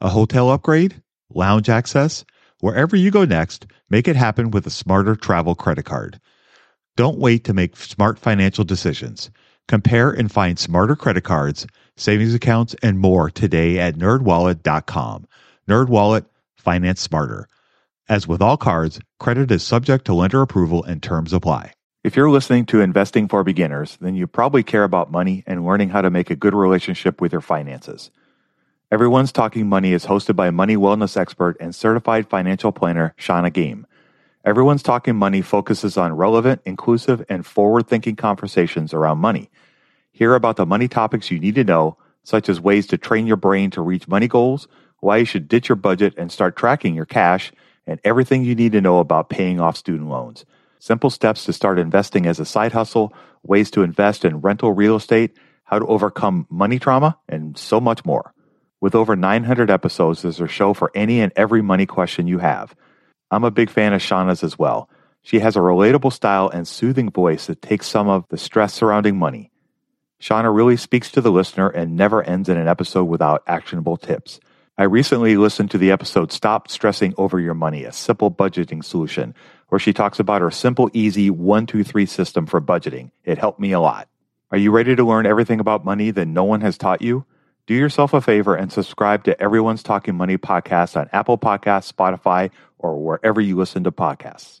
A hotel upgrade? Lounge access? Wherever you go next, make it happen with a smarter travel credit card. Don't wait to make smart financial decisions. Compare and find smarter credit cards, savings accounts, and more today at nerdwallet.com. NerdWallet, finance smarter. As with all cards, credit is subject to lender approval and terms apply. If you're listening to Investing for Beginners, then you probably care about money and learning how to make a good relationship with your finances. Everyone's Talking Money is hosted by money wellness expert and certified financial planner Shannah Game. Everyone's Talking Money focuses on relevant, inclusive, and forward thinking conversations around money. Hear about the money topics you need to know, such as ways to train your brain to reach money goals, why you should ditch your budget and start tracking your cash, and everything you need to know about paying off student loans simple steps to start investing as a side hustle, ways to invest in rental real estate, how to overcome money trauma, and so much more. With over 900 episodes, there's a show for any and every money question you have. I'm a big fan of Shannah's as well. She has a relatable style and soothing voice that takes some of the stress surrounding money. Shauna really speaks to the listener and never ends in an episode without actionable tips. I recently listened to the episode Stop Stressing Over Your Money, a simple budgeting solution where she talks about her simple, easy one, two, three system for budgeting. It helped me a lot. Are you ready to learn everything about money that no one has taught you? Do yourself a favor and subscribe to Everyone's Talking Money podcast on Apple Podcasts, Spotify, or wherever you listen to podcasts.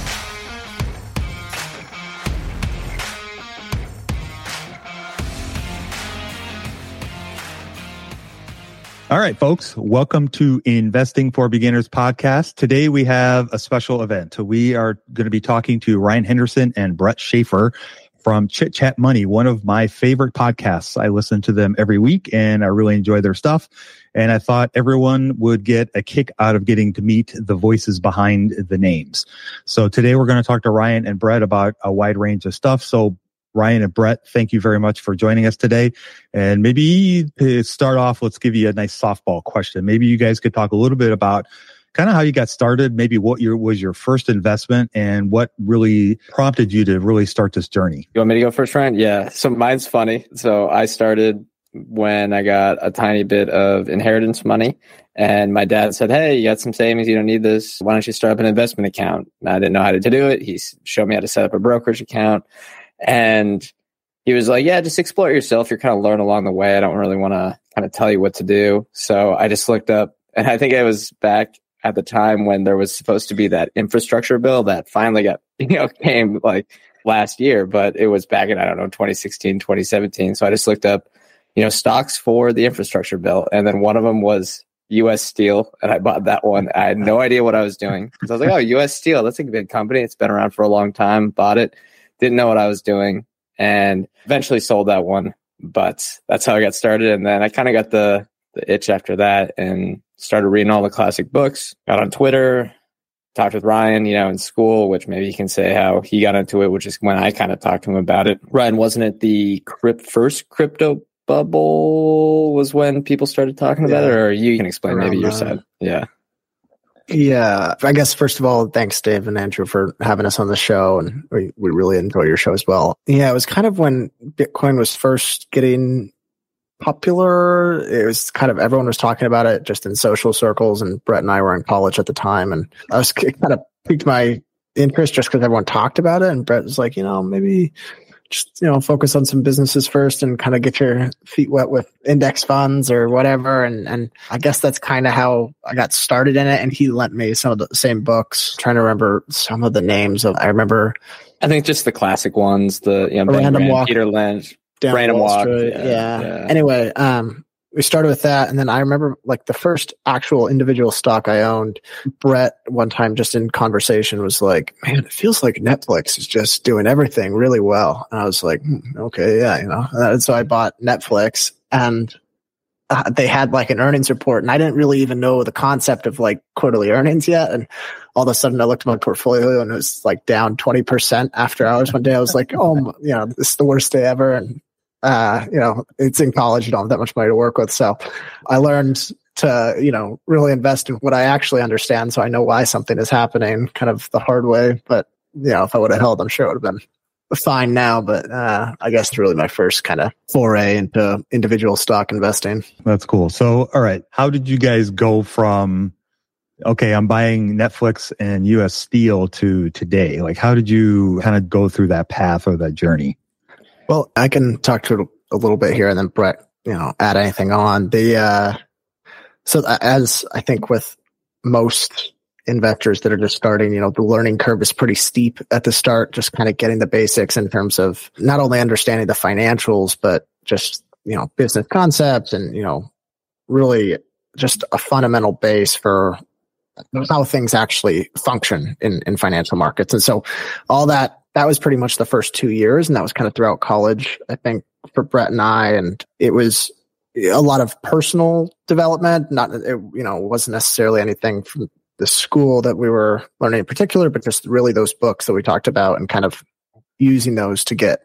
All right, folks, welcome to Investing for Beginners podcast. Today we have a special event. We are going to be talking to Ryan Henderson and Brett Schaefer from Chit Chat Money, one of my favorite podcasts. I listen to them every week and I really enjoy their stuff. And I thought everyone would get a kick out of getting to meet the voices behind the names. So today we're going to talk to Ryan and Brett about a wide range of stuff. So Ryan and Brett, thank you very much for joining us today. And maybe to start off, let's give you a nice softball question. Maybe you guys could talk a little bit about kind of how you got started, maybe what your was your first investment and what really prompted you to really start this journey. You want me to go first, Ryan? Yeah. So mine's funny. So I started when I got a tiny bit of inheritance money. And my dad said, Hey, you got some savings. You don't need this. Why don't you start up an investment account? And I didn't know how to do it. He showed me how to set up a brokerage account. And he was like, Yeah, just explore yourself. You're kind of learn along the way. I don't really want to kind of tell you what to do. So I just looked up, and I think it was back at the time when there was supposed to be that infrastructure bill that finally got, you know, came like last year, but it was back in, I don't know, 2016, 2017. So I just looked up, you know, stocks for the infrastructure bill. And then one of them was US Steel, and I bought that one. I had no idea what I was doing because I was like, oh, US Steel, that's a good company. It's been around for a long time. Bought it didn't know what I was doing and eventually sold that one. But that's how I got started. And then I kind of got the, the itch after that and started reading all the classic books, got on Twitter, talked with Ryan, you know, in school, which maybe he can say how he got into it, which is when I kind of talked to him about it. Ryan, wasn't it the crypt, first crypto bubble was when people started talking about it, or you can explain maybe your side? Yeah. Yeah, I guess first of all, thanks Dave and Andrew for having us on the show, and mm-hmm. we, we really enjoy your show as well. Yeah, it was kind of when Bitcoin was first getting popular. It was kind of everyone was talking about it just in social circles, and Brett and I were in college at the time, and I was kind of piqued my interest just because everyone talked about it, and Brett was like, you know, maybe just, you know, focus on some businesses first and kind of get your feet wet with index funds or whatever. And, and I guess that's kind of how I got started in it. And he lent me some of the same books, I'm trying to remember some of the names of, I remember. I think just the classic ones, the, you know, Random Walk, Peter Lynch, Random Walk. Yeah, yeah. yeah. Anyway, um, we started with that. And then I remember like the first actual individual stock I owned, Brett one time just in conversation was like, man, it feels like Netflix is just doing everything really well. And I was like, hmm, okay, yeah, you know, and so I bought Netflix and uh, they had like an earnings report and I didn't really even know the concept of like quarterly earnings yet. And all of a sudden I looked at my portfolio and it was like down 20% after hours one day. I was like, oh, you know, this is the worst day ever. And uh, you know, it's in college, you don't have that much money to work with. So I learned to, you know, really invest in what I actually understand. So I know why something is happening kind of the hard way. But, you know, if I would have held, I'm sure it would have been fine now. But, uh, I guess it's really my first kind of foray into individual stock investing. That's cool. So, all right. How did you guys go from, okay, I'm buying Netflix and US Steel to today? Like, how did you kind of go through that path or that journey? Well, I can talk to it a little bit here and then Brett, you know, add anything on. The, uh, so as I think with most investors that are just starting, you know, the learning curve is pretty steep at the start, just kind of getting the basics in terms of not only understanding the financials, but just, you know, business concepts and, you know, really just a fundamental base for how things actually function in, in financial markets. And so all that that was pretty much the first two years. And that was kind of throughout college, I think, for Brett and I. And it was a lot of personal development. Not, it, you know, wasn't necessarily anything from the school that we were learning in particular, but just really those books that we talked about and kind of using those to get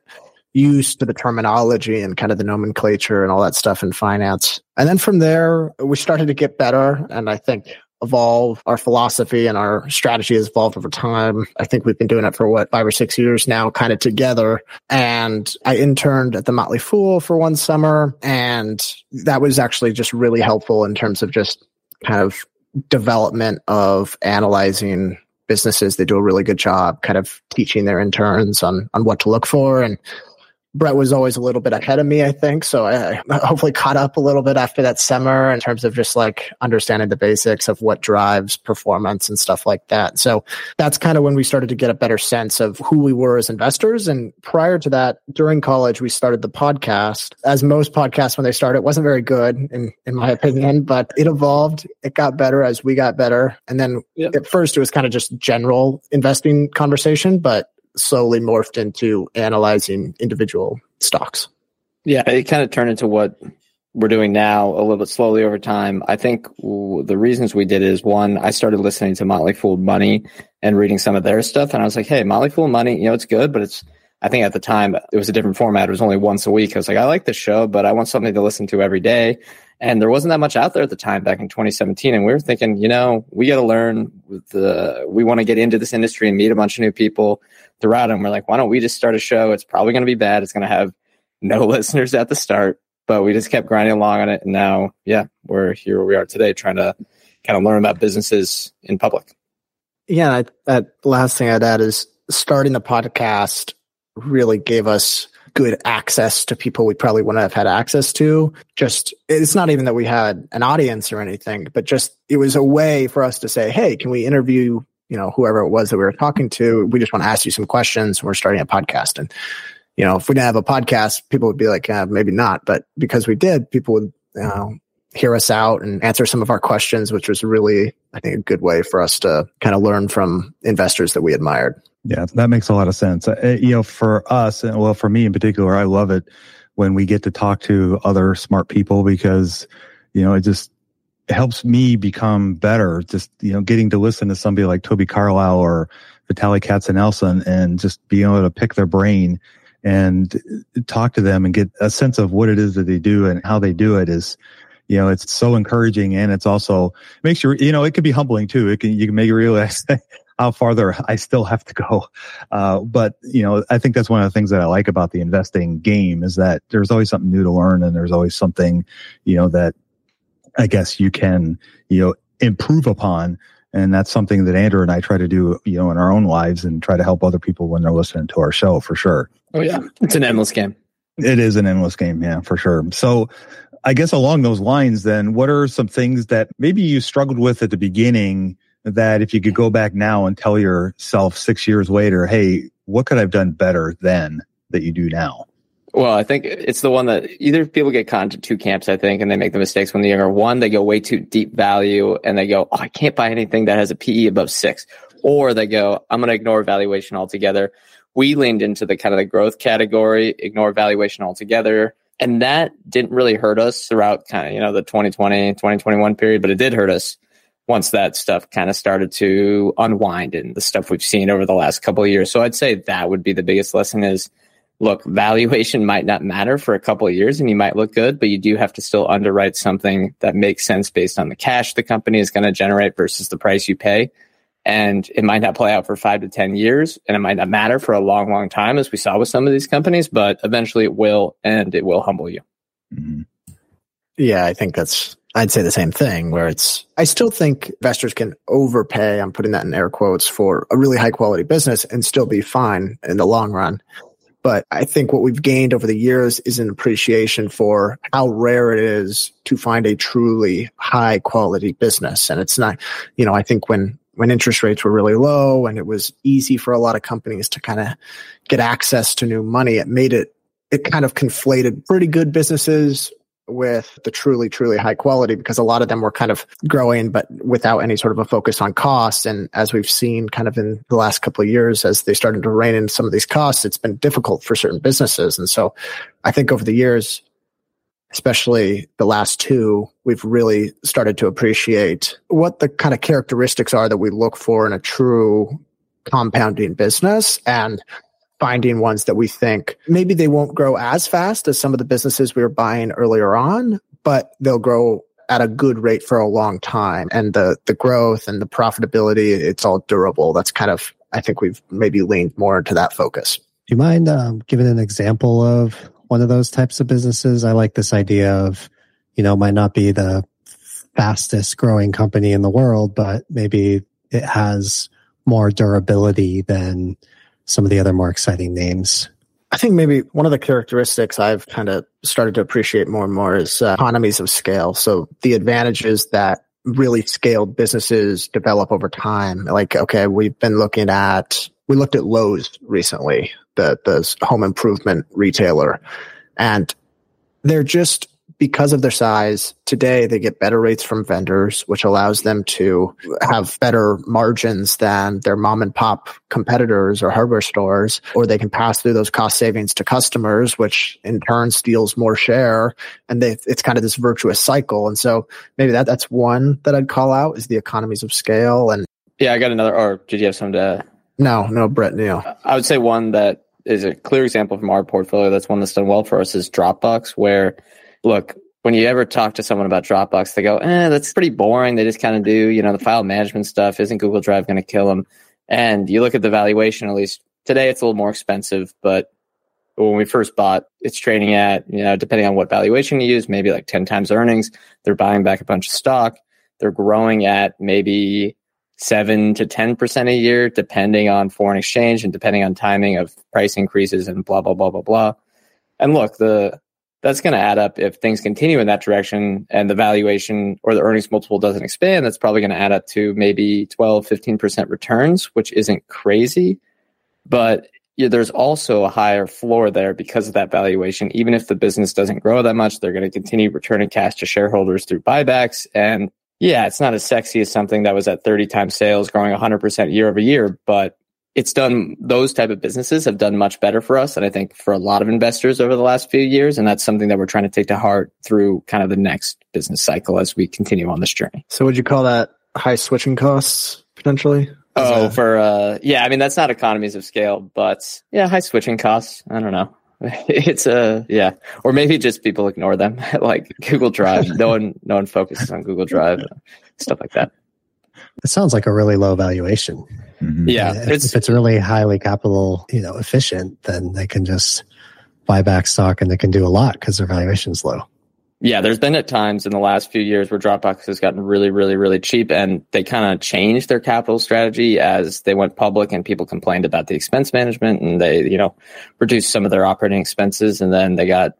used to the terminology and kind of the nomenclature and all that stuff in finance. And then from there, we started to get better. And I think evolve. Our philosophy and our strategy has evolved over time. I think we've been doing it for what, five or six years now, kind of together. And I interned at the Motley Fool for one summer. And that was actually just really helpful in terms of just kind of development of analyzing businesses. They do a really good job kind of teaching their interns on, on what to look for and Brett was always a little bit ahead of me, I think. So I, hopefully caught up a little bit after that summer in terms of just like understanding the basics of what drives performance and stuff like that. So that's kind of when we started to get a better sense of who we were as investors. And prior to that, during college, we started the podcast. As most podcasts, when they started, it wasn't very good in, in my opinion, but it evolved. It got better as we got better. And then at first it was kind of just general investing conversation, but slowly morphed into analyzing individual stocks. Yeah, it kind of turned into what we're doing now a little bit slowly over time. I think the reasons we did is one, I started listening to Motley Fool Money and reading some of their stuff, and I was like, hey, Motley Fool Money, you know, it's good, but it's I think at the time it was a different format. It was only once a week. I was like, I like this show, but I want something to listen to every day. And there wasn't that much out there at the time back in 2017. And we were thinking, you know, we got to learn the, we want to get into this industry and meet a bunch of new people throughout. And we're like, why don't we just start a show? It's probably going to be bad. It's going to have no listeners at the start, but we just kept grinding along on it. And now, yeah, we're here where we are today trying to kind of learn about businesses in public. Yeah. That last thing I'd add is starting the podcast really gave us good access to people we probably wouldn't have had access to. Just, it's not even that we had an audience or anything, but just it was a way for us to say, Hey, can we interview, you know, whoever it was that we were talking to? We just want to ask you some questions. We're starting a podcast. And, you know, if we didn't have a podcast, people would be like, uh, maybe not. But because we did, people would, you know, hear us out and answer some of our questions, which was really, I think, a good way for us to kind of learn from investors that we admired. Yeah, that makes a lot of sense. Uh, you know, for us, and well, for me in particular, I love it when we get to talk to other smart people because, you know, it just helps me become better. Just, you know, getting to listen to somebody like Toby Carlisle or Vitaliy Katsenelson and Nelson, and just being able to pick their brain and talk to them and get a sense of what it is that they do and how they do it is, you know, it's so encouraging and it's also makes you, you know, it can be humbling too. It can, you can make you realize how farther I still have to go. Uh, but you know, I think that's one of the things that I like about the investing game is that there's always something new to learn and there's always something, you know, that I guess you can, you know, improve upon And that's something that Andrew and I try to do, you know, in our own lives and try to help other people when they're listening to our show for sure. Oh yeah. It's an endless game. It is an endless game. Yeah, for sure. So I guess along those lines, then what are some things that maybe you struggled with at the beginning that if you could go back now and tell yourself six years later, Hey, what could I have done better then that you do now? Well, I think it's the one that either people get caught into two camps, I think, and they make the mistakes when they're younger. One, they go way too deep value and they go, Oh, I can't buy anything that has a PE above six. Or they go, I'm going to ignore valuation altogether. We leaned into the kind of the growth category, ignore valuation altogether. And that didn't really hurt us throughout kind of, you know, the 2020, 2021 period, but it did hurt us once that stuff kind of started to unwind and the stuff we've seen over the last couple of years. So I'd say that would be the biggest lesson is look, valuation might not matter for a couple of years and you might look good, but you do have to still underwrite something that makes sense based on the cash the company is going to generate versus the price you pay. And it might not play out for five to 10 years and it might not matter for a long, long time, as we saw with some of these companies, but eventually it will and it will humble you. Mm-hmm. Yeah, I think that's, I'd say the same thing where it's, I still think investors can overpay. I'm putting that in air quotes for a really high quality business and still be fine in the long run. But I think what we've gained over the years is an appreciation for how rare it is to find a truly high quality business. And it's not, you know, I think when, when interest rates were really low and it was easy for a lot of companies to kind of get access to new money, it made it, it kind of conflated pretty good businesses with the truly, truly high quality because a lot of them were kind of growing, but without any sort of a focus on costs. And as we've seen kind of in the last couple of years, as they started to rein in some of these costs, it's been difficult for certain businesses. And so I think over the years, especially the last two, we've really started to appreciate what the kind of characteristics are that we look for in a true compounding business. And finding ones that we think maybe they won't grow as fast as some of the businesses we were buying earlier on, but they'll grow at a good rate for a long time. And the, the growth and the profitability, it's all durable. That's kind of, I think we've maybe leaned more into that focus. Do you mind um, giving an example of one of those types of businesses? I like this idea of, you know, might not be the fastest growing company in the world, but maybe it has more durability than some of the other more exciting names? I think maybe one of the characteristics I've kind of started to appreciate more and more is uh, economies of scale. So the advantages that really scaled businesses develop over time. Like, okay, we've been looking at, we looked at Lowe's recently, the, the home improvement retailer, and they're just because of their size, today they get better rates from vendors, which allows them to have better margins than their mom and pop competitors or hardware stores, or they can pass through those cost savings to customers, which in turn steals more share. And they, it's kind of this virtuous cycle. And so maybe that, that's one that I'd call out is the economies of scale. And yeah, I got another, or did you have something to add? No, no, Brett, Neil. I would say one that is a clear example from our portfolio that's one that's done well for us is Dropbox, where look, when you ever talk to someone about Dropbox, they go, eh, that's pretty boring. They just kind of do, you know, the file management stuff. Isn't Google Drive going to kill them? And you look at the valuation, at least today, it's a little more expensive, but when we first bought, it's trading at, you know, depending on what valuation you use, maybe like 10 times earnings. They're buying back a bunch of stock. They're growing at maybe seven to 10% a year, depending on foreign exchange and depending on timing of price increases and blah, blah, blah, blah, blah. And look, the, that's going to add up if things continue in that direction and the valuation or the earnings multiple doesn't expand that's probably going to add up to maybe 12 15% returns which isn't crazy. But yeah, there's also a higher floor there because of that valuation. Even if the business doesn't grow that much they're going to continue returning cash to shareholders through buybacks. And yeah it's not as sexy as something that was at 30 times sales growing 100% year over year but it's done those type of businesses have done much better for us and i think for a lot of investors over the last few years. And that's something that we're trying to take to heart through kind of the next business cycle as we continue on this journey. So would you call that high switching costs potentially? Oh for uh yeah i mean that's not economies of scale but yeah high switching costs. I don't know. It's a uh, yeah. Or maybe just people ignore them. Like google drive. No one no one focuses on google drive stuff like that it sounds like a really low valuation Mm-hmm. Yeah, if it's, if it's really highly capital, you know, efficient, then they can just buy back stock and they can do a lot because their valuation is low. Yeah, there's been at times in the last few years where Dropbox has gotten really, really, really cheap and they kind of changed their capital strategy as they went public and people complained about the expense management and they, you know, reduced some of their operating expenses and then they got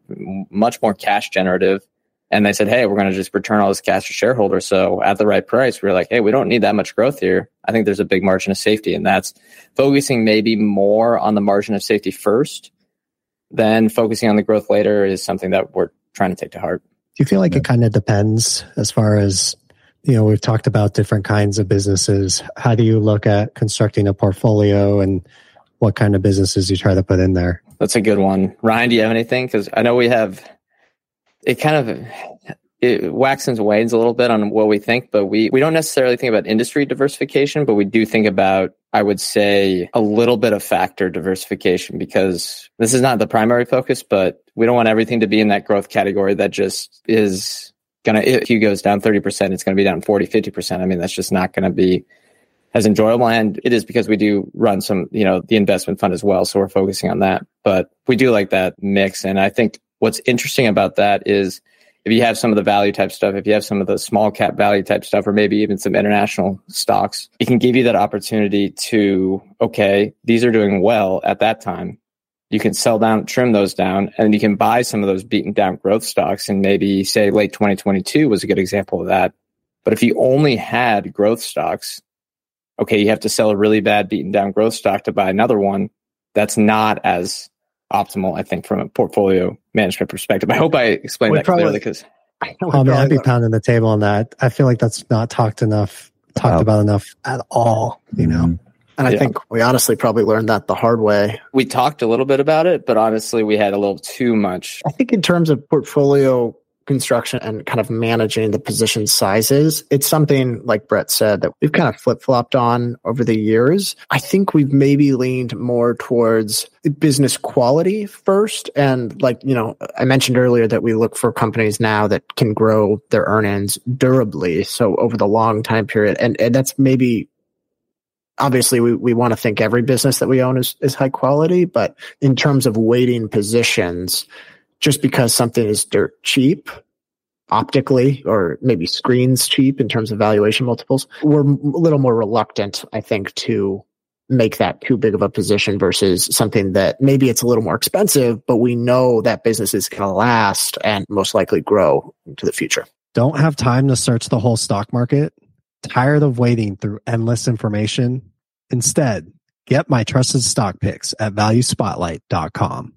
much more cash generative and they said, Hey, we're going to just return all this cash to shareholders. So at the right price, we are like, Hey, we don't need that much growth here. I think there's a big margin of safety and that's focusing maybe more on the margin of safety first then focusing on the growth later is something that we're trying to take to heart. Do you feel like yeah. it kind of depends as far as, you know, we've talked about different kinds of businesses. How do you look at constructing a portfolio and what kind of businesses you try to put in there? That's a good one. Ryan, do you have anything? Because I know we have, it kind of, it waxes and wanes a little bit on what we think, but we, we don't necessarily think about industry diversification, but we do think about I would say a little bit of factor diversification because this is not the primary focus, but we don't want everything to be in that growth category that just is going to, if you goes down 30%, it's going to be down 40, 50%. I mean, that's just not going to be as enjoyable. And it is because we do run some, you know, the investment fund as well. So we're focusing on that, but we do like that mix. And I think what's interesting about that is if you have some of the value type stuff, if you have some of the small cap value type stuff, or maybe even some international stocks, it can give you that opportunity to, okay, these are doing well at that time. You can sell down, trim those down, and you can buy some of those beaten down growth stocks. And maybe say late 2022 was a good example of that. But if you only had growth stocks, okay, you have to sell a really bad beaten down growth stock to buy another one. That's not as optimal, I think, from a portfolio management perspective. I hope I explained that probably, clearly because I mean, I'd be pounding the table on that. I feel like that's not talked enough, talked wow. about enough at all, you know? Mm-hmm. And I yeah. think we honestly probably learned that the hard way. We talked a little bit about it, but honestly, we had a little too much. I think in terms of portfolio construction and kind of managing the position sizes. It's something like Brett said that we've kind of flip flopped on over the years. I think we've maybe leaned more towards business quality first. And like, you know, I mentioned earlier that we look for companies now that can grow their earnings durably. So over the long time period. And, and that's maybe obviously we, we want to think every business that we own is, is high quality, but in terms of weighting positions, just because something is dirt cheap optically or maybe screens cheap in terms of valuation multiples, we're a little more reluctant, I think, to make that too big of a position versus something that maybe it's a little more expensive, but we know that business is going to last and most likely grow into the future. Don't have time to search the whole stock market? Tired of waiting through endless information? Instead, get my trusted stock picks at valuespotlight.com.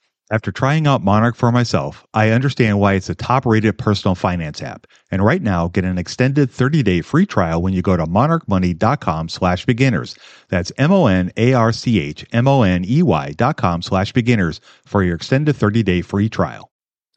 After trying out Monarch for myself, I understand why it's a top rated personal finance app. And right now, get an extended 30 day free trial when you go to monarchmoney.com slash beginners. That's M O N A R C H M O N E Y dot com slash beginners for your extended 30 day free trial.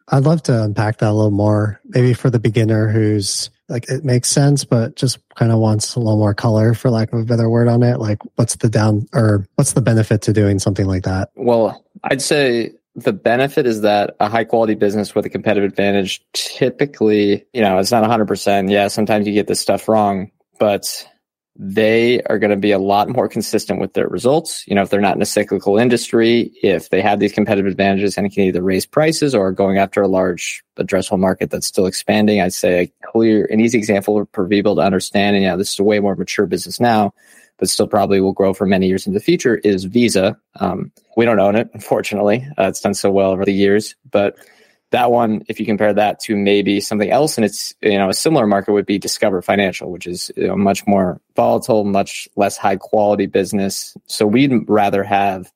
I'd love to unpack that a little more, maybe for the beginner who's like, it makes sense, but just kind of wants a little more color, for lack of a better word on it. Like, what's the down or what's the benefit to doing something like that? Well, I'd say the benefit is that a high quality business with a competitive advantage typically, you know, it's not 100%. Yeah, sometimes you get this stuff wrong, but they are going to be a lot more consistent with their results. You know, if they're not in a cyclical industry, if they have these competitive advantages and can either raise prices or going after a large addressable market that's still expanding, I'd say a clear, an easy example for people to understand. And yeah, this is a way more mature business now but still probably will grow for many years in the future is Visa. Um, we don't own it, unfortunately. Uh, it's done so well over the years, but that one, if you compare that to maybe something else, and it's you know a similar market would be Discover Financial, which is you know, much more volatile, much less high quality business. So we'd rather have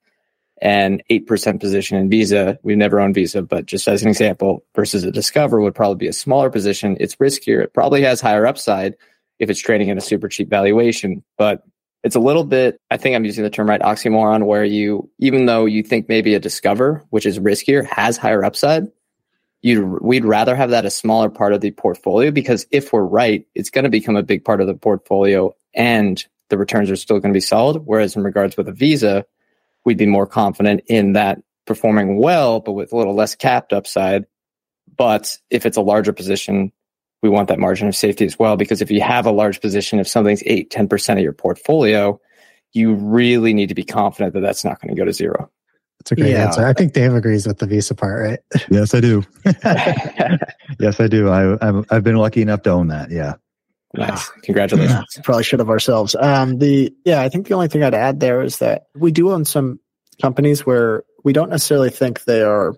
an eight percent position in Visa. We've never owned Visa, but just as an example, versus a Discover would probably be a smaller position. It's riskier. It probably has higher upside if it's trading at a super cheap valuation, but it's a little bit, I think I'm using the term right, oxymoron, where you, even though you think maybe a Discover, which is riskier, has higher upside, you we'd rather have that a smaller part of the portfolio because if we're right, it's going to become a big part of the portfolio and the returns are still going to be solid. Whereas in regards with a Visa, we'd be more confident in that performing well, but with a little less capped upside. But if it's a larger position, we want that margin of safety as well. Because if you have a large position, if something's eight, 10% of your portfolio, you really need to be confident that that's not going to go to zero. That's a great yeah. answer. I think Dave agrees with the Visa part, right? yes, I do. yes, I do. I, I've, I've been lucky enough to own that. Yeah. Nice. Congratulations. Yeah, probably should have ourselves. Um, the yeah, I think the only thing I'd add there is that we do own some companies where we don't necessarily think they are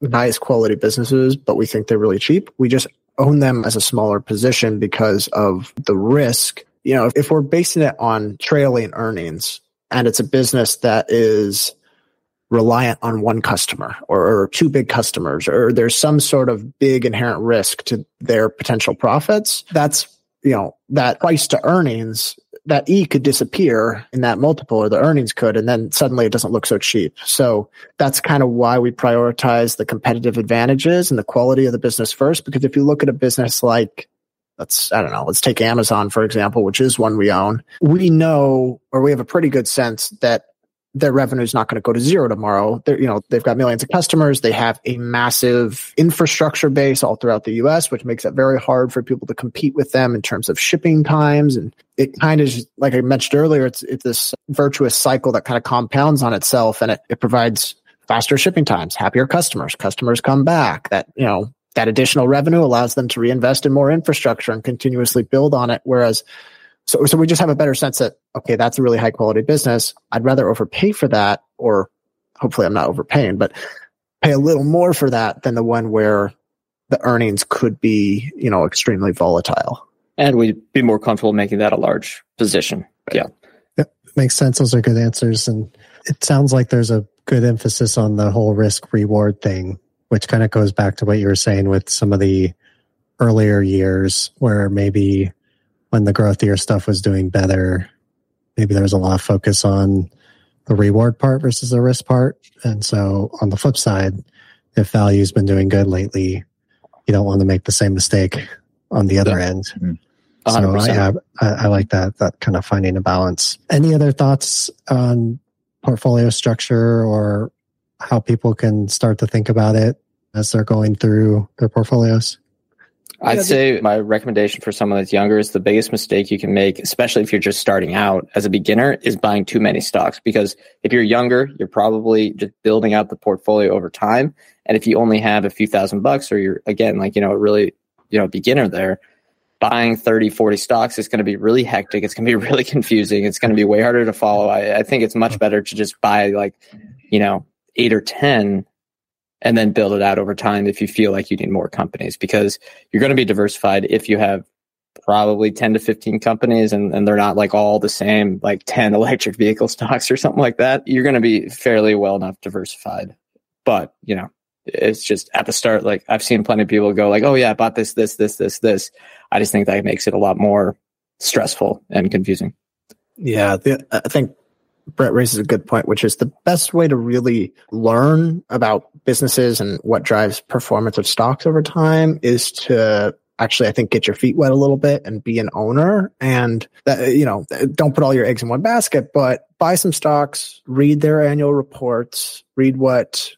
nice quality businesses, but we think they're really cheap. We just own them as a smaller position because of the risk. You know, if we're basing it on trailing earnings and it's a business that is reliant on one customer or, or, two big customers, or there's some sort of big inherent risk to their potential profits, that's, you know, that price to earnings that E could disappear in that multiple or the earnings could, and then suddenly it doesn't look so cheap. So that's kind of why we prioritize the competitive advantages and the quality of the business first. Because if you look at a business like, let's, I don't know, let's take Amazon, for example, which is one we own. We know, or we have a pretty good sense that their revenue is not going to go to zero tomorrow. They're, you know, they've got millions of customers. They have a massive infrastructure base all throughout the US, which makes it very hard for people to compete with them in terms of shipping times. And it kind of, like I mentioned earlier, it's, it's this virtuous cycle that kind of compounds on itself and it, it provides faster shipping times, happier customers. Customers come back. That, you know, that additional revenue allows them to reinvest in more infrastructure and continuously build on it. Whereas so, so we just have a better sense that, okay, that's a really high quality business. I'd rather overpay for that, or hopefully I'm not overpaying, but pay a little more for that than the one where the earnings could be, you know, extremely volatile. And we'd be more comfortable making that a large position. Yeah. Yep. Makes sense. Those are good answers. And it sounds like there's a good emphasis on the whole risk reward thing, which kind of goes back to what you were saying with some of the earlier years where maybe when the growthier stuff was doing better, maybe there was a lot of focus on the reward part versus the risk part. And so on the flip side, if value's been doing good lately, you don't want to make the same mistake on the other yeah. end. Mm-hmm. So I, have, I, I like that, that kind of finding a balance. Any other thoughts on portfolio structure or how people can start to think about it as they're going through their portfolios? I'd yeah, say my recommendation for someone that's younger is the biggest mistake you can make, especially if you're just starting out as a beginner, is buying too many stocks. Because if you're younger, you're probably just building out the portfolio over time. And if you only have a few thousand bucks or you're, again, like, you know, really, you know, beginner there, buying 30, 40 stocks is going to be really hectic. It's going to be really confusing. It's going to be way harder to follow. I, I think it's much better to just buy like, you know, eight or 10 and then build it out over time if you feel like you need more companies because you're going to be diversified if you have probably 10 to 15 companies and, and they're not like all the same, like 10 electric vehicle stocks or something like that. You're going to be fairly well enough diversified. But, you know, it's just at the start, like I've seen plenty of people go like, oh yeah, I bought this, this, this, this, this. I just think that makes it a lot more stressful and confusing. Yeah, the, I think Brett raises a good point, which is the best way to really learn about businesses and what drives performance of stocks over time is to actually, I think, get your feet wet a little bit and be an owner. And that, you know, don't put all your eggs in one basket, but buy some stocks, read their annual reports, read what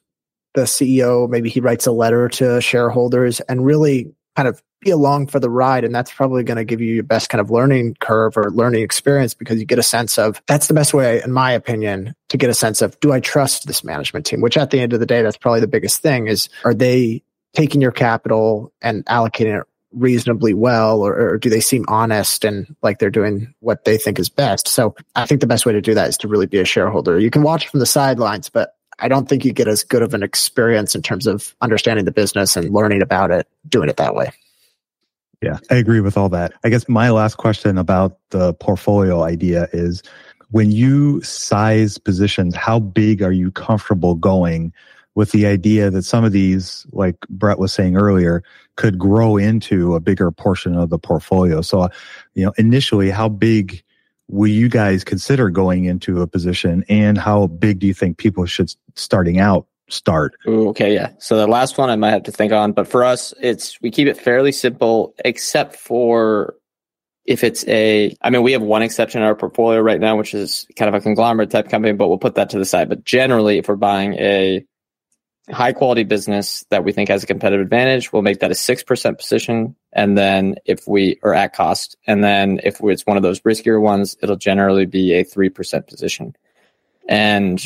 the CEO, maybe he writes a letter to shareholders and really kind of be along for the ride. And that's probably going to give you your best kind of learning curve or learning experience because you get a sense of that's the best way, in my opinion, to get a sense of do I trust this management team? Which at the end of the day, that's probably the biggest thing is are they taking your capital and allocating it reasonably well or, or, do they seem honest and like they're doing what they think is best so i think the best way to do that is to really be a shareholder you can watch from the sidelines but I don't think you get as good of an experience in terms of understanding the business and learning about it, doing it that way. Yeah, I agree with all that. I guess my last question about the portfolio idea is when you size positions, how big are you comfortable going with the idea that some of these, like Brett was saying earlier, could grow into a bigger portion of the portfolio? So, you know, initially, how big will you guys consider going into a position and how big do you think people should starting out start Ooh, okay yeah so the last one i might have to think on but for us it's we keep it fairly simple except for if it's a i mean we have one exception in our portfolio right now which is kind of a conglomerate type company but we'll put that to the side but generally if we're buying a high quality business that we think has a competitive advantage, we'll make that a 6% position. And then if we are at cost, and then if it's one of those riskier ones, it'll generally be a 3% position. And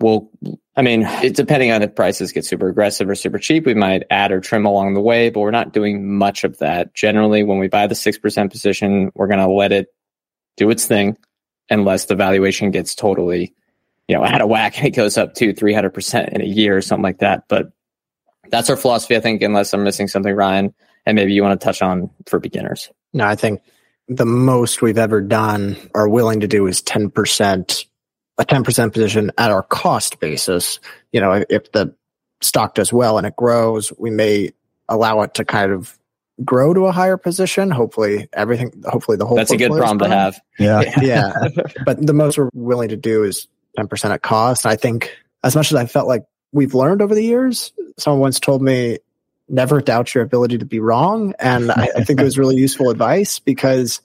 we'll, I mean, depending on if prices get super aggressive or super cheap, we might add or trim along the way, but we're not doing much of that. Generally, when we buy the 6% position, we're going to let it do its thing unless the valuation gets totally you know, out of whack and it goes up to 300% in a year or something like that. But that's our philosophy, I think, unless I'm missing something, Ryan, and maybe you want to touch on for beginners. No, I think the most we've ever done or willing to do is 10%, a 10% position at our cost basis. You know, if the stock does well and it grows, we may allow it to kind of grow to a higher position. Hopefully everything, hopefully the whole. That's a good problem to have. Yeah. yeah. but the most we're willing to do is 10% at cost. I think as much as I felt like we've learned over the years, someone once told me, never doubt your ability to be wrong. And I, I think it was really useful advice because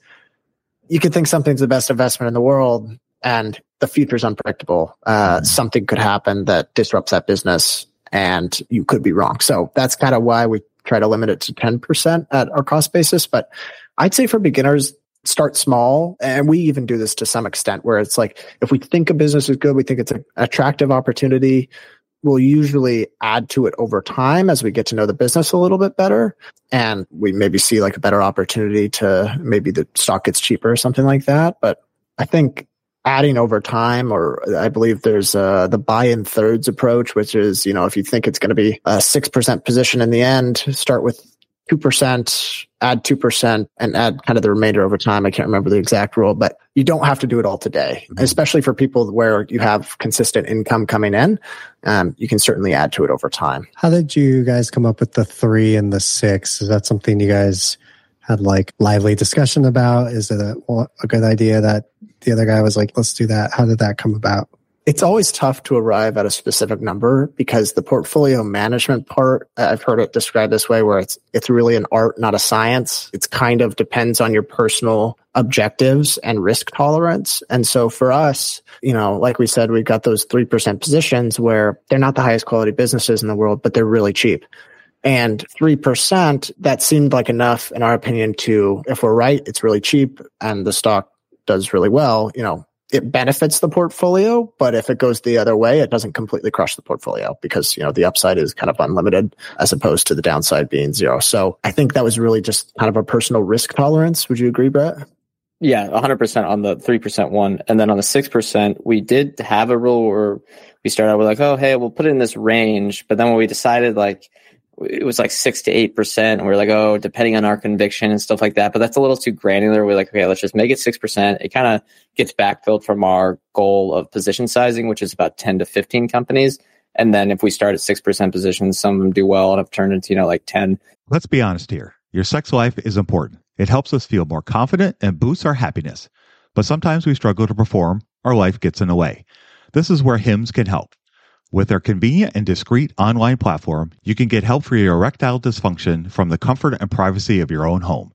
you could think something's the best investment in the world and the future is unpredictable. Uh, something could happen that disrupts that business and you could be wrong. So that's kind of why we try to limit it to 10% at our cost basis. But I'd say for beginners, start small. And we even do this to some extent where it's like, if we think a business is good, we think it's an attractive opportunity. We'll usually add to it over time as we get to know the business a little bit better. And we maybe see like a better opportunity to maybe the stock gets cheaper or something like that. But I think adding over time, or I believe there's uh, the buy in thirds approach, which is, you know, if you think it's going to be a 6% position in the end, start with 2%, add 2% and add kind of the remainder over time. I can't remember the exact rule, but you don't have to do it all today, mm-hmm. especially for people where you have consistent income coming in. Um, you can certainly add to it over time. How did you guys come up with the three and the six? Is that something you guys had like lively discussion about? Is it a, a good idea that the other guy was like, let's do that? How did that come about? it's always tough to arrive at a specific number because the portfolio management part, I've heard it described this way where it's, it's really an art, not a science. It's kind of depends on your personal objectives and risk tolerance. And so for us, you know, like we said, we've got those 3% positions where they're not the highest quality businesses in the world, but they're really cheap. And 3%, that seemed like enough in our opinion to, if we're right, it's really cheap and the stock does really well, you know, it benefits the portfolio, but if it goes the other way, it doesn't completely crush the portfolio because, you know, the upside is kind of unlimited as opposed to the downside being zero. So I think that was really just kind of a personal risk tolerance. Would you agree, Brett? Yeah, 100% on the 3% one. And then on the 6%, we did have a rule where we started out with like, oh, hey, we'll put it in this range. But then when we decided like, it was like six to eight percent. We are like, oh, depending on our conviction and stuff like that. But that's a little too granular. We're like, okay, let's just make it six percent. It kind of gets backfilled from our goal of position sizing, which is about 10 to 15 companies. And then if we start at six percent positions, some of them do well and have turned into, you know, like 10. Let's be honest here. Your sex life is important. It helps us feel more confident and boosts our happiness. But sometimes we struggle to perform, our life gets in the way. This is where Hims can help. With their convenient and discreet online platform, you can get help for your erectile dysfunction from the comfort and privacy of your own home.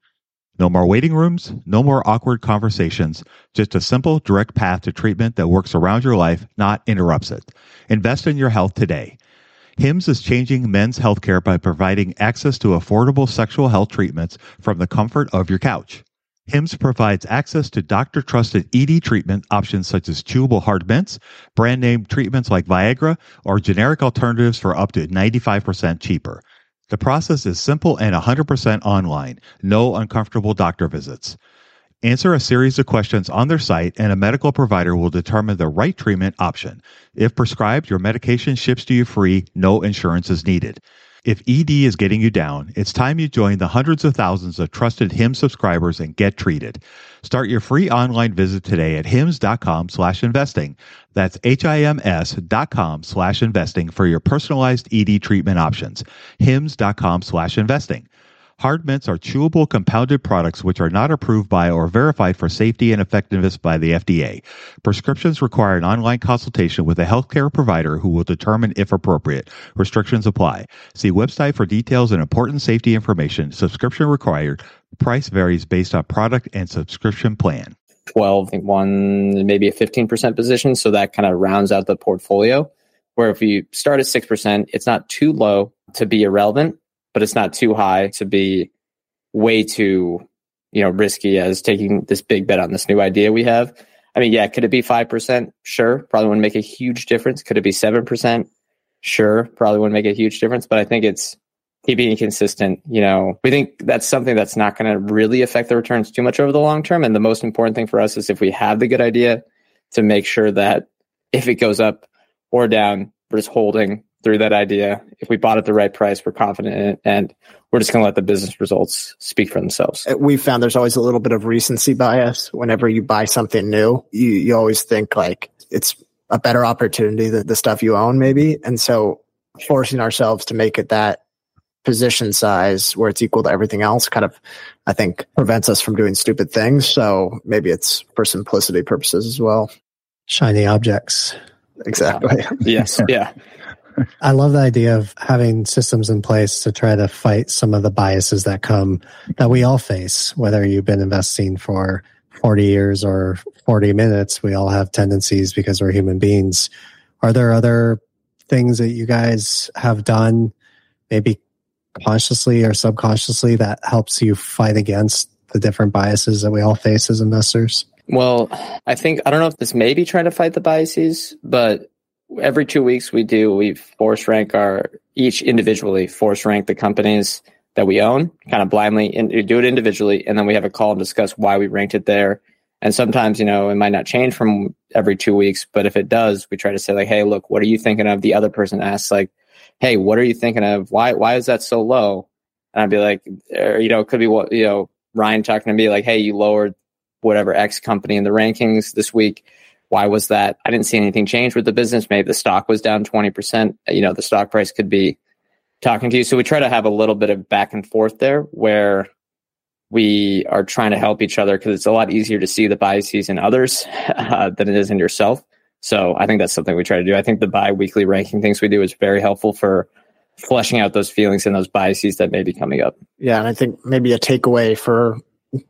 No more waiting rooms, no more awkward conversations, just a simple, direct path to treatment that works around your life, not interrupts it. Invest in your health today. HIMS is changing men's healthcare by providing access to affordable sexual health treatments from the comfort of your couch. HIMS provides access to doctor trusted ED treatment options such as chewable hard mints, brand name treatments like Viagra, or generic alternatives for up to 95% cheaper. The process is simple and 100% online, no uncomfortable doctor visits. Answer a series of questions on their site, and a medical provider will determine the right treatment option. If prescribed, your medication ships to you free, no insurance is needed. If ED is getting you down, it's time you join the hundreds of thousands of trusted HIMS subscribers and get treated. Start your free online visit today at hims.com slash investing. That's H-I-M-S dot com slash investing for your personalized ED treatment options. hims.com slash investing. Hard mints are chewable compounded products which are not approved by or verified for safety and effectiveness by the FDA. Prescriptions require an online consultation with a healthcare provider who will determine if appropriate. Restrictions apply. See website for details and important safety information. Subscription required. Price varies based on product and subscription plan. 12, one, maybe a 15% position. So that kind of rounds out the portfolio. Where if you start at 6%, it's not too low to be irrelevant but it's not too high to be way too, you know, risky as taking this big bet on this new idea we have. I mean, yeah, could it be 5%? Sure. Probably wouldn't make a huge difference. Could it be 7%? Sure. Probably wouldn't make a huge difference, but I think it's keeping consistent. You know, we think that's something that's not going to really affect the returns too much over the long term. And the most important thing for us is if we have the good idea to make sure that if it goes up or down, we're just holding through that idea. If we bought at the right price, we're confident in it, and we're just going to let the business results speak for themselves. Uh, we found there's always a little bit of recency bias. Whenever you buy something new, you, you always think like it's a better opportunity than the stuff you own, maybe. And so forcing ourselves to make it that position size where it's equal to everything else kind of, I think, prevents us from doing stupid things. So maybe it's for simplicity purposes as well. Shiny objects. Exactly. yes. Yeah. I love the idea of having systems in place to try to fight some of the biases that come that we all face, whether you've been investing for 40 years or 40 minutes. We all have tendencies because we're human beings. Are there other things that you guys have done, maybe consciously or subconsciously, that helps you fight against the different biases that we all face as investors? Well, I think, I don't know if this may be trying to fight the biases, but every two weeks we do we force rank our each individually force rank the companies that we own kind of blindly and do it individually and then we have a call and discuss why we ranked it there. And sometimes you know it might not change from every two weeks but if it does we try to say like hey look what are you thinking of? The other person asks like hey what are you thinking of? Why why is that so low? And i'd be like or, you know it could be what you know ryan talking to me like hey you lowered whatever x company in the rankings this week why was that? I didn't see anything change with the business. Maybe the stock was down 20%. You know, the stock price could be talking to you. So we try to have a little bit of back and forth there where we are trying to help each other because it's a lot easier to see the biases in others uh, than it is in yourself. So I think that's something we try to do. I think the bi-weekly ranking things we do is very helpful for fleshing out those feelings and those biases that may be coming up. Yeah, and I think maybe a takeaway for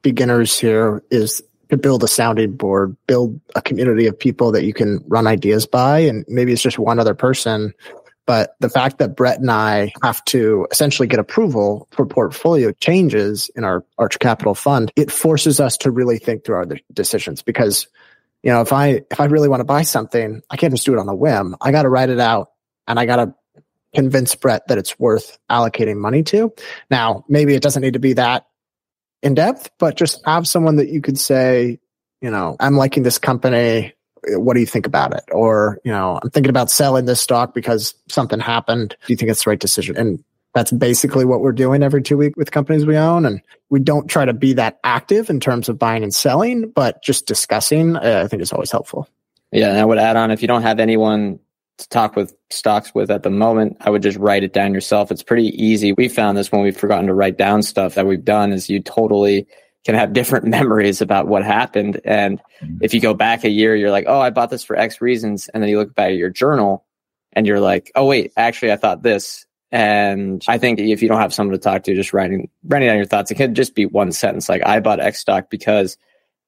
beginners here is to build a sounding board, build a community of people that you can run ideas by. And maybe it's just one other person. But the fact that Brett and I have to essentially get approval for portfolio changes in our Arch Capital fund, it forces us to really think through our decisions because You know, if I if I really want to buy something, I can't just do it on a whim. I got to write it out and I got to convince Brett that it's worth allocating money to. Now, maybe it doesn't need to be that in depth, but just have someone that you could say, you know, I'm liking this company. What do you think about it? Or, you know, I'm thinking about selling this stock because something happened. Do you think it's the right decision? And that's basically what we're doing every two weeks with companies we own. And we don't try to be that active in terms of buying and selling, but just discussing, uh, I think is always helpful. Yeah. And I would add on if you don't have anyone talk with stocks with at the moment, I would just write it down yourself. It's pretty easy. We found this when we've forgotten to write down stuff that we've done is you totally can have different memories about what happened. And mm-hmm. if you go back a year, you're like, oh, I bought this for X reasons. And then you look back at your journal and you're like, oh, wait, actually, I thought this. And I think if you don't have someone to talk to, just writing writing down your thoughts, it could just be one sentence like I bought X stock because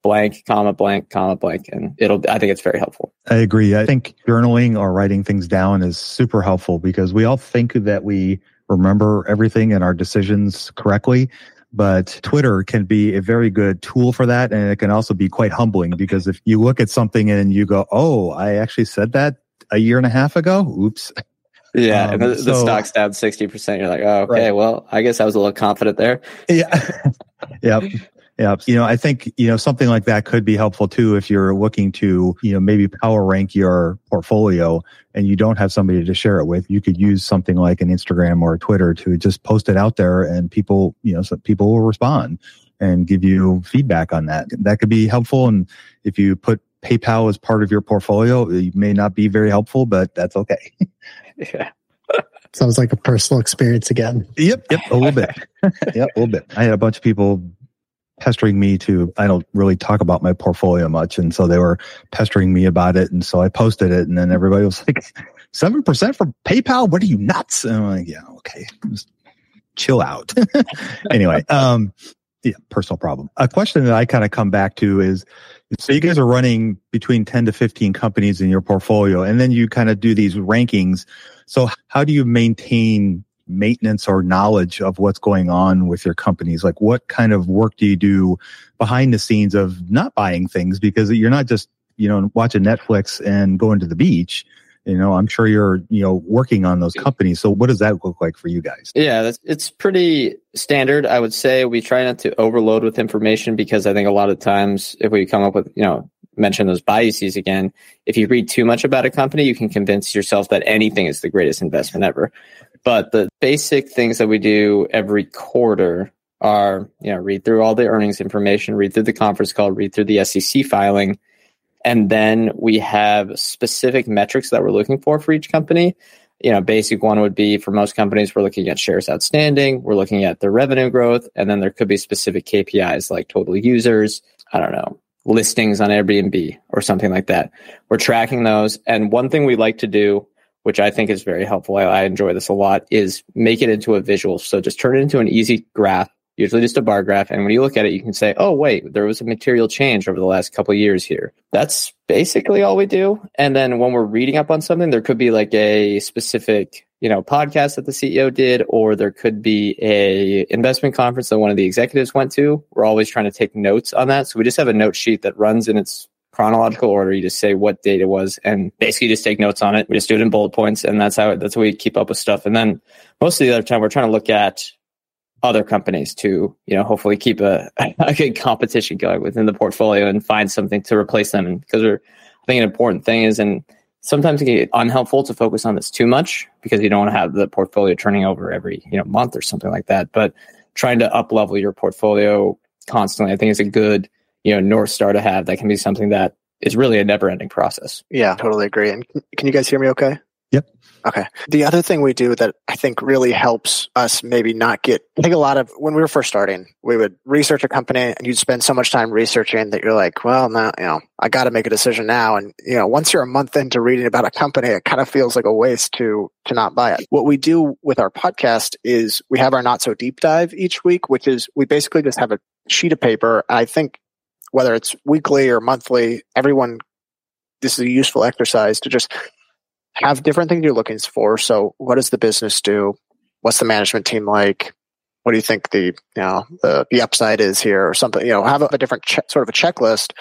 blank, comma, blank, comma, blank. And it'll I think it's very helpful. I agree. I think journaling or writing things down is super helpful because we all think that we remember everything and our decisions correctly. But Twitter can be a very good tool for that. And it can also be quite humbling because if you look at something and you go, Oh, I actually said that a year and a half ago. Oops. Yeah, um, and the, the stock's down sixty percent. You're like, oh, okay, right. well, I guess I was a little confident there. Yeah, yep, yep. You know, I think you know something like that could be helpful too if you're looking to you know maybe power rank your portfolio and you don't have somebody to share it with. You could use something like an Instagram or Twitter to just post it out there, and people you know so people will respond and give you feedback on that. That could be helpful. And if you put PayPal as part of your portfolio, it may not be very helpful, but that's okay. Yeah. Sounds like a personal experience again. Yep, yep, a little bit. yep, a little bit. I had a bunch of people pestering me to I don't really talk about my portfolio much. And so they were pestering me about it. And so I posted it and then everybody was like, seven percent for PayPal? What are you nuts? And I'm like, yeah, okay. Just chill out. anyway, um, yeah, personal problem. A question that I kind of come back to is so you guys are running between 10 to 15 companies in your portfolio, and then you kind of do these rankings. So how do you maintain maintenance or knowledge of what's going on with your companies? Like what kind of work do you do behind the scenes of not buying things? Because you're not just, you know, watching Netflix and going to the beach. You know i'm sure you're you know working on those companies. So what does that look like for you guys? Yeah it's pretty standard i would say. We try not to overload with information because i think a lot of times if we come up with you know mention those biases again if you read too much about a company you can convince yourself that anything is the greatest investment ever but the basic things that we do every quarter are you know read through all the earnings information read through the conference call read through the sec filing and then we have specific metrics that we're looking for for each company. You know, basic one would be for most companies, we're looking at shares outstanding, we're looking at their revenue growth, and then there could be specific KPIs like total users, I don't know, listings on Airbnb or something like that. We're tracking those. And one thing we like to do, which I think is very helpful, I, I enjoy this a lot, is make it into a visual. So just turn it into an easy graph usually just a bar graph. And when you look at it, you can say, oh, wait, there was a material change over the last couple years here. That's basically all we do. And then when we're reading up on something, there could be like a specific, you know, podcast that the CEO did, or there could be a investment conference that one of the executives went to. We're always trying to take notes on that. So we just have a note sheet that runs in its chronological order. You just say what date it was and basically just take notes on it. We just do it in bullet points and that's how, that's how we keep up with stuff. And then most of the other time we're trying to look at other companies to, you know, hopefully keep a, a good competition going within the portfolio and find something to replace them. And because I think an important thing is, and sometimes it can get unhelpful to focus on this too much because you don't want to have the portfolio turning over every, you know, month or something like that. But trying to up level your portfolio constantly, I think is a good, you know, North Star to have. That can be something that is really a never ending process. Yeah, totally agree. And can you guys hear me okay? Yep. Okay. The other thing we do that I think really helps us maybe not get, I think a lot of, when we were first starting, we would research a company and you'd spend so much time researching that you're like, well, now, you know, I got to make a decision now. And, you know, once you're a month into reading about a company, it kind of feels like a waste to, to not buy it. What we do with our podcast is we have our not so deep dive each week, which is we basically just have a sheet of paper. I think whether it's weekly or monthly, everyone, this is a useful exercise to just have different things you're looking for. So what does the business do? What's the management team like? What do you think the, you know, the, the upside is here or something, you know, have a, a different che- sort of a checklist.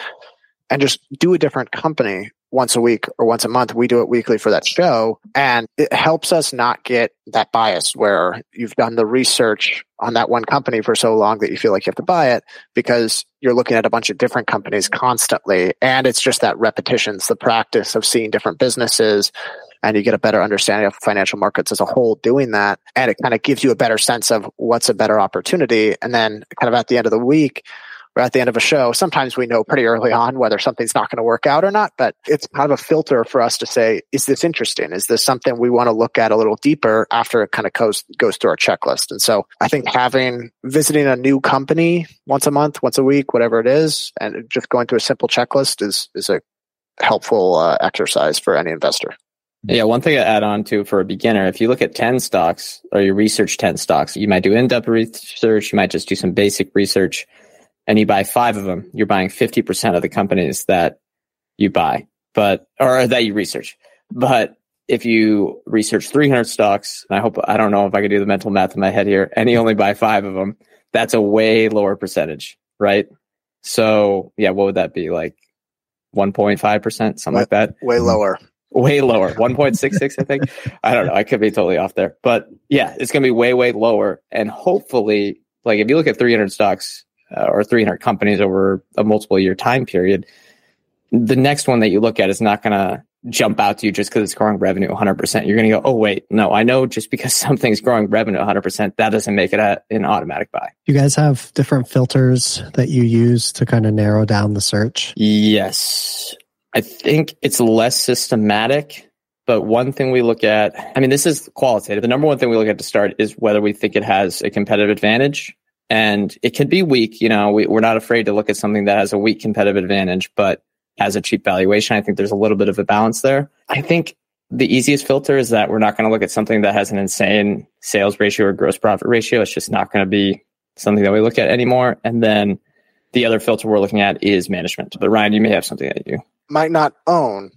and just do a different company once a week or once a month. We do it weekly for that show. And it helps us not get that bias where you've done the research on that one company for so long that you feel like you have to buy it because you're looking at a bunch of different companies constantly. And it's just that repetition. It's the practice of seeing different businesses and you get a better understanding of financial markets as a whole doing that. And it kind of gives you a better sense of what's a better opportunity. And then kind of at the end of the week, or at the end of a show, sometimes we know pretty early on whether something's not going to work out or not, but it's kind of a filter for us to say, is this interesting? Is this something we want to look at a little deeper after it kind of goes, goes through our checklist? And so I think having, visiting a new company once a month, once a week, whatever it is, and just going through a simple checklist is, is a helpful uh, exercise for any investor. Yeah, one thing to add on to for a beginner, if you look at 10 stocks or you research 10 stocks, you might do in-depth research, you might just do some basic research and you buy five of them, you're buying 50% of the companies that you buy, but, or that you research. But if you research 300 stocks, and I hope, I don't know if I can do the mental math in my head here, and you only buy five of them, that's a way lower percentage, right? So yeah, what would that be? Like 1.5%, something way, like that? Way lower. Way lower. 1.66, I think. I don't know. I could be totally off there, but yeah, it's going to be way, way lower. And hopefully, like if you look at 300 stocks, uh, or 300 companies over a multiple year time period, the next one that you look at is not going to jump out to you just because it's growing revenue 100%. You're going to go, oh, wait, no, I know just because something's growing revenue 100%, that doesn't make it a, an automatic buy. You guys have different filters that you use to kind of narrow down the search? Yes. I think it's less systematic. But one thing we look at, I mean, this is qualitative. The number one thing we look at to start is whether we think it has a competitive advantage and it can be weak. You know, we, we're not afraid to look at something that has a weak competitive advantage, but has a cheap valuation. I think there's a little bit of a balance there. I think the easiest filter is that we're not going to look at something that has an insane sales ratio or gross profit ratio. It's just not going to be something that we look at anymore. And then the other filter we're looking at is management. But Ryan, you may have something that you might not own,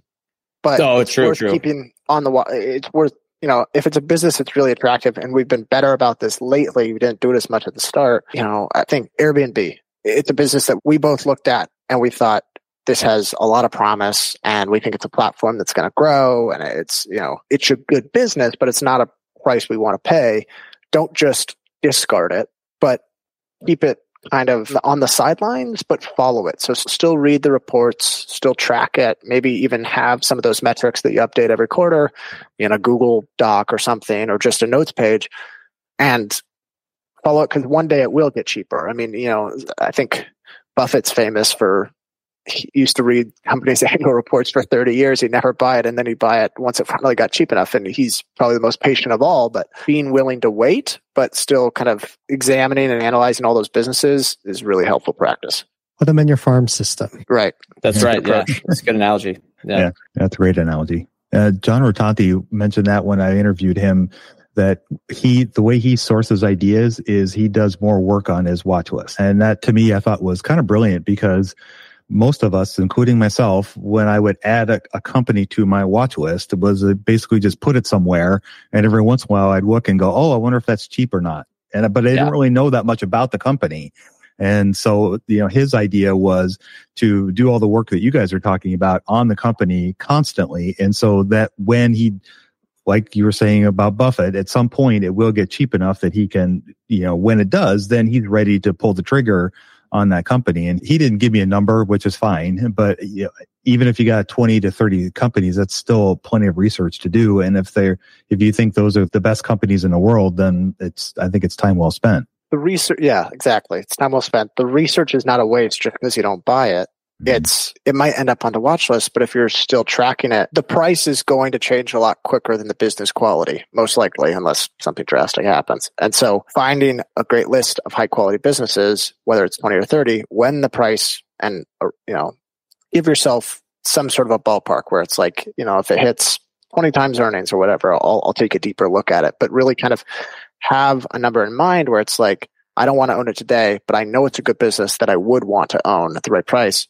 but oh, it's true, worth true. keeping on the. It's worth you know, if it's a business that's really attractive, and we've been better about this lately, we didn't do it as much at the start. You know, I think Airbnb, it's a business that we both looked at and we thought this has a lot of promise and we think it's a platform that's going to grow and it's, you know, it's a good business, but it's not a price we want to pay. Don't just discard it, but keep it kind of on the sidelines, but follow it. So still read the reports, still track it, maybe even have some of those metrics that you update every quarter in a Google Doc or something, or just a notes page and follow it because one day it will get cheaper. I mean, you know, I think Buffett's famous for he used to read companies' annual reports for 30 years. He'd never buy it. And then he'd buy it once it finally got cheap enough. And he's probably the most patient of all, but being willing to wait, but still kind of examining and analyzing all those businesses is really helpful practice. Put them in your farm system. Right. That's right. Yeah. That's a good analogy. Yeah. Yeah, that's a great analogy. Uh, John Rotonti mentioned that when I interviewed him, that he, the way he sources ideas is he does more work on his watch list. And that to me, I thought was kind of brilliant because most of us, including myself, when I would add a, a company to my watch list, was uh, basically just put it somewhere. And every once in a while I'd look and go, Oh, I wonder if that's cheap or not. And, uh, but I didn't really know that much about the company. And so, you know, his idea was to do all the work that you guys are talking about on the company constantly. And so that when he, like you were saying about Buffett, at some point it will get cheap enough that he can, you know, when it does, then he's ready to pull the trigger on that company. And he didn't give me a number, which is fine. But you know, even if you got 20 to 30 companies, that's still plenty of research to do. And if they're, if you think those are the best companies in the world, then it's, I think it's time well spent. The research, yeah, exactly. It's time well spent. The research is not a waste just because you don't buy it. Mm-hmm. It's it might end up on the watch list, but if you're still tracking it, the price is going to change a lot quicker than the business quality, most likely, unless something drastic happens. And so finding a great list of high quality businesses, whether it's 20 or 30, when the price and uh, you know, give yourself some sort of a ballpark where it's like, you know, if it hits 20 times earnings or whatever, I'll, I'll take a deeper look at it, but really kind of have a number in mind where it's like, I don't want to own it today, but I know it's a good business that I would want to own at the right price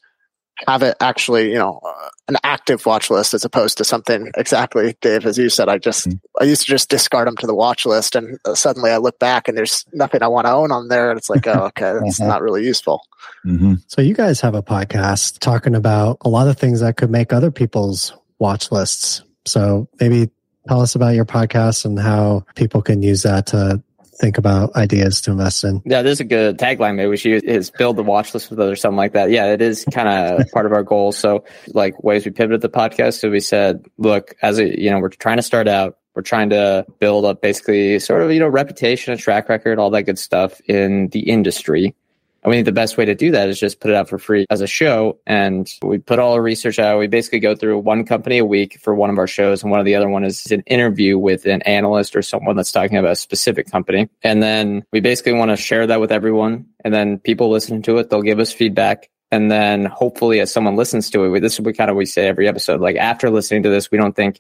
have it actually, you know, uh, an active watch list as opposed to something exactly, Dave, as you said. I just, mm-hmm. I used to just discard them to the watch list, and uh, suddenly I look back and there's nothing I want to own on there, and it's like, oh, okay, that's uh-huh. not really useful. Mm-hmm. So you guys have a podcast talking about a lot of things that could make other people's watch lists. So maybe tell us about your podcast and how people can use that to think about ideas to invest in. Yeah, this is a good tagline. Maybe we should use is build the watch list with others, something like that. Yeah, it is kind of part of our goal. So like ways we pivoted the podcast. So we said, look, as a, you know, we're trying to start out, we're trying to build up basically sort of, you know, reputation, a track record, all that good stuff in the industry. And we think the best way to do that is just put it out for free as a show. And we put all our research out. We basically go through one company a week for one of our shows. And one of the other one is an interview with an analyst or someone that's talking about a specific company. And then we basically want to share that with everyone. And then people listening to it, they'll give us feedback. And then hopefully as someone listens to it, this is what we kind of we say every episode. Like after listening to this, we don't think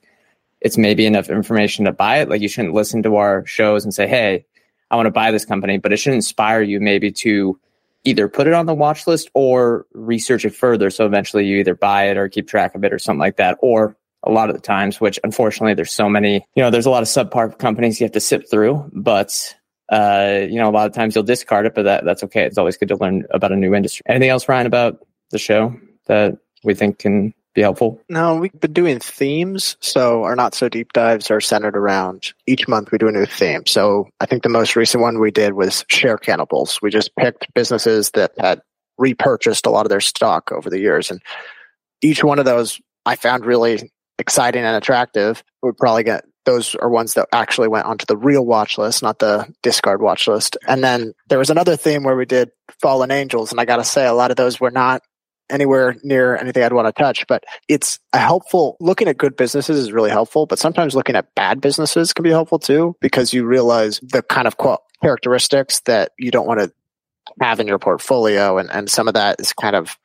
it's maybe enough information to buy it. Like you shouldn't listen to our shows and say, Hey, I want to buy this company, but it should inspire you maybe to either put it on the watch list or research it further. So eventually you either buy it or keep track of it or something like that. Or a lot of the times, which unfortunately there's so many, you know, there's a lot of subpar companies you have to sift through, but uh, you know, a lot of times you'll discard it, but that, that's okay. It's always good to learn about a new industry. Anything else, Ryan, about the show that we think can be helpful? No, we've been doing themes. So our not so deep dives are centered around each month we do a new theme. So I think the most recent one we did was share cannibals. We just picked businesses that had repurchased a lot of their stock over the years. And each one of those I found really exciting and attractive. We'd probably get those are ones that actually went onto the real watch list, not the discard watch list. And then there was another theme where we did fallen angels. And I got to say, a lot of those were not anywhere near anything I'd want to touch. But it's a helpful looking at good businesses is really helpful, but sometimes looking at bad businesses can be helpful too, because you realize the kind of characteristics that you don't want to have in your portfolio. And, and some of that is kind of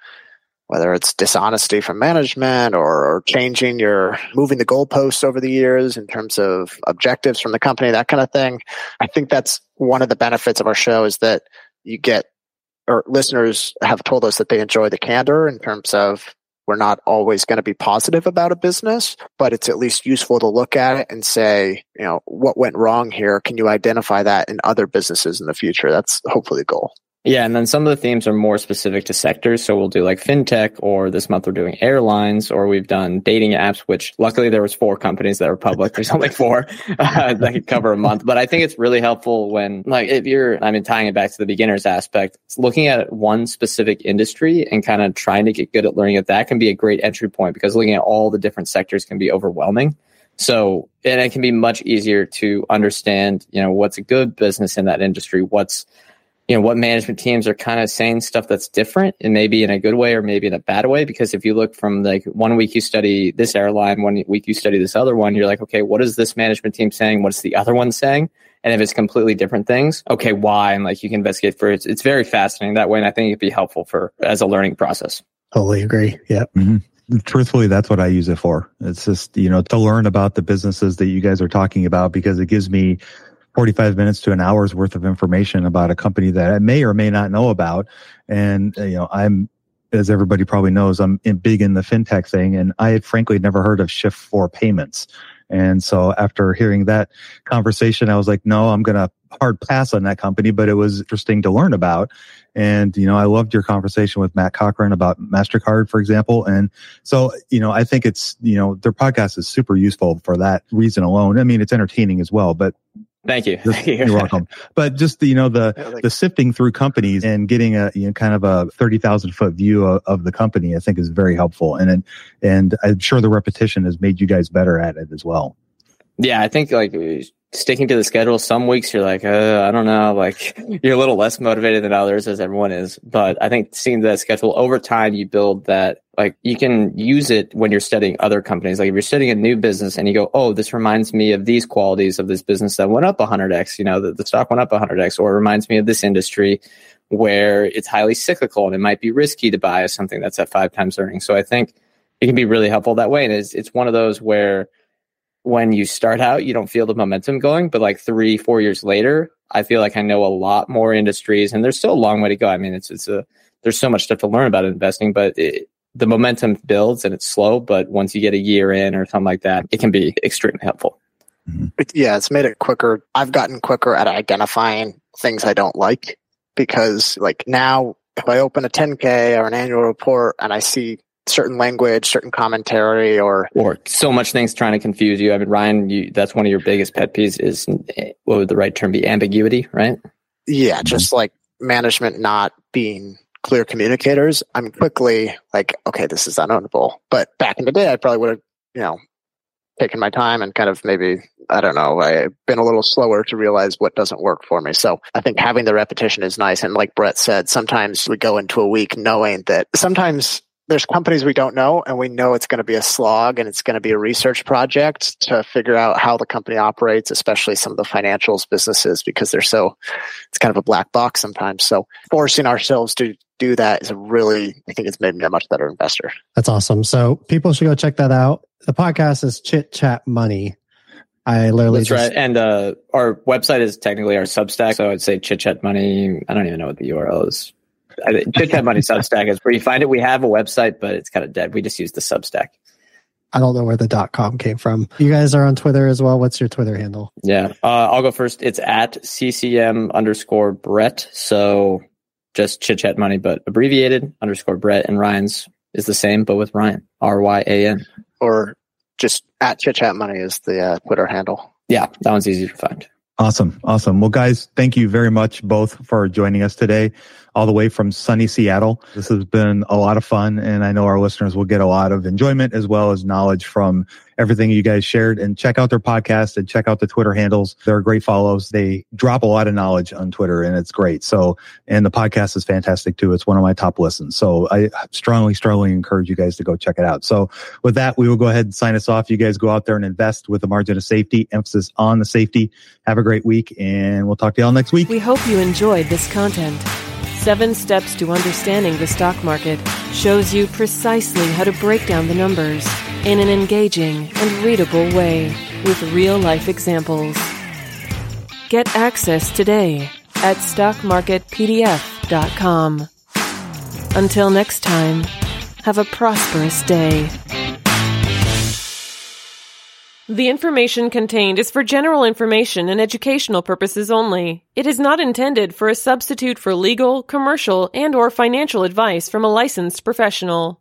whether it's dishonesty from management or, or changing your moving the goalposts over the years in terms of objectives from the company, that kind of thing. I think that's one of the benefits of our show is that you get or listeners have told us that they enjoy the candor in terms of we're not always going to be positive about a business, but it's at least useful to look at it and say, you know, what went wrong here? Can you identify that in other businesses in the future? That's hopefully the goal. Yeah, and then some of the themes are more specific to sectors. So we'll do like fintech, or this month we're doing airlines, or we've done dating apps. Which luckily there was four companies that were public. There's only four uh, that could cover a month. But I think it's really helpful when, like, if you're, I mean, tying it back to the beginners aspect, looking at one specific industry and kind of trying to get good at learning it. That can be a great entry point because looking at all the different sectors can be overwhelming. So, and it can be much easier to understand, you know, what's a good business in that industry, what's you know what management teams are kind of saying stuff that's different and maybe in a good way or maybe in a bad way because if you look from like one week you study this airline one week you study this other one you're like okay what is this management team saying? What's the other one saying? And if it's completely different things okay why? And like you can investigate for it it's, it's very fascinating that way and i think it'd be helpful for as a learning process. Totally agree. Yeah mm-hmm. truthfully that's what i use it for. It's just you know to learn about the businesses that you guys are talking about because it gives me 45 minutes to an hour's worth of information about a company that I may or may not know about. And, uh, you know, I'm, as everybody probably knows, I'm in, big in the fintech thing and I had frankly never heard of Shift4 payments. And so after hearing that conversation, I was like, no, I'm going to hard pass on that company, but it was interesting to learn about. And, you know, I loved your conversation with Matt Cochrane about MasterCard, for example. And so, you know, I think it's, you know, their podcast is super useful for that reason alone. I mean, it's entertaining as well, but Thank you. Just, you're welcome. But just you know the the sifting through companies and getting a you know kind of a thirty thousand foot view of, of, the company, I think is very helpful. And and I'm sure the repetition has made you guys better at it as well. Yeah, I think like sticking to the schedule. Some weeks you're like, uh, I don't know, like you're a little less motivated than others, as everyone is. But I think seeing that schedule over time, you build that. Like you can use it when you're studying other companies. Like if you're studying a new business and you go, oh, this reminds me of these qualities of this business that went up 100x. You know, the, the stock went up 100x, or it reminds me of this industry where it's highly cyclical and it might be risky to buy something that's at five times earnings. So I think it can be really helpful that way. And it's it's one of those where when you start out, you don't feel the momentum going, but like three, four years later, I feel like I know a lot more industries and there's still a long way to go. I mean, it's, it's a, there's so much stuff to learn about investing, but it, the momentum builds and it's slow, but once you get a year in or something like that, it can be extremely helpful. Mm-hmm. It, yeah, it's made it quicker. I've gotten quicker at identifying things I don't like because, like, now if I open a 10K or an annual report and I see certain language, certain commentary, or or so much things trying to confuse you. I mean, Ryan, you, that's one of your biggest pet peeves is what would the right term be? Ambiguity, right? Yeah, just mm-hmm. like management not being clear communicators. I'm quickly like, okay, this is unownable. But back in the day, I probably would have, you know, taken my time and kind of maybe I don't know, I've been a little slower to realize what doesn't work for me. So I think having the repetition is nice. And like Brett said, sometimes we go into a week knowing that sometimes there's companies we don't know and we know it's going to be a slog and it's going to be a research project to figure out how the company operates especially some of the financials businesses because they're so it's kind of a black box sometimes so forcing ourselves to do that is a really i think it's made me a much better investor that's awesome so people should go check that out the podcast is chit chat money I literally That's just, right. And uh, our website is technically our Substack. So I'd say Chit Chat Money. I don't even know what the URL is. Chit Chat Money Substack is where you find it. We have a website, but it's kind of dead. We just use the Substack. I don't know where the dot com came from. You guys are on Twitter as well. What's your Twitter handle? Yeah, uh, I'll go first. It's at CCM underscore Brett. So just chit chat money, but abbreviated underscore Brett. And Ryan's is the same, but with Ryan R Y A N. Or just at chit chat money is the uh, Twitter handle. Yeah, that one's easy to find. Awesome. Awesome. Well, guys, thank you very much both for joining us today, all the way from sunny Seattle. This has been a lot of fun, and I know our listeners will get a lot of enjoyment as well as knowledge from everything you guys shared and check out their podcast and check out the Twitter handles. They're great follows. They drop a lot of knowledge on Twitter and it's great. So, and the podcast is fantastic too. It's one of my top listens. So I strongly, strongly encourage you guys to go check it out. So with that, we will go ahead and sign us off. You guys go out there and invest with a margin of safety, emphasis on the safety. Have a great week and we'll talk to y'all next week. We hope you enjoyed this content. Seven Steps to Understanding the Stock Market shows you precisely how to break down the numbers in an engaging and readable way with real life examples. Get access today at stockmarketpdf.com. Until next time, have a prosperous day. The information contained is for general information and educational purposes only. It is not intended for a substitute for legal, commercial, and or financial advice from a licensed professional.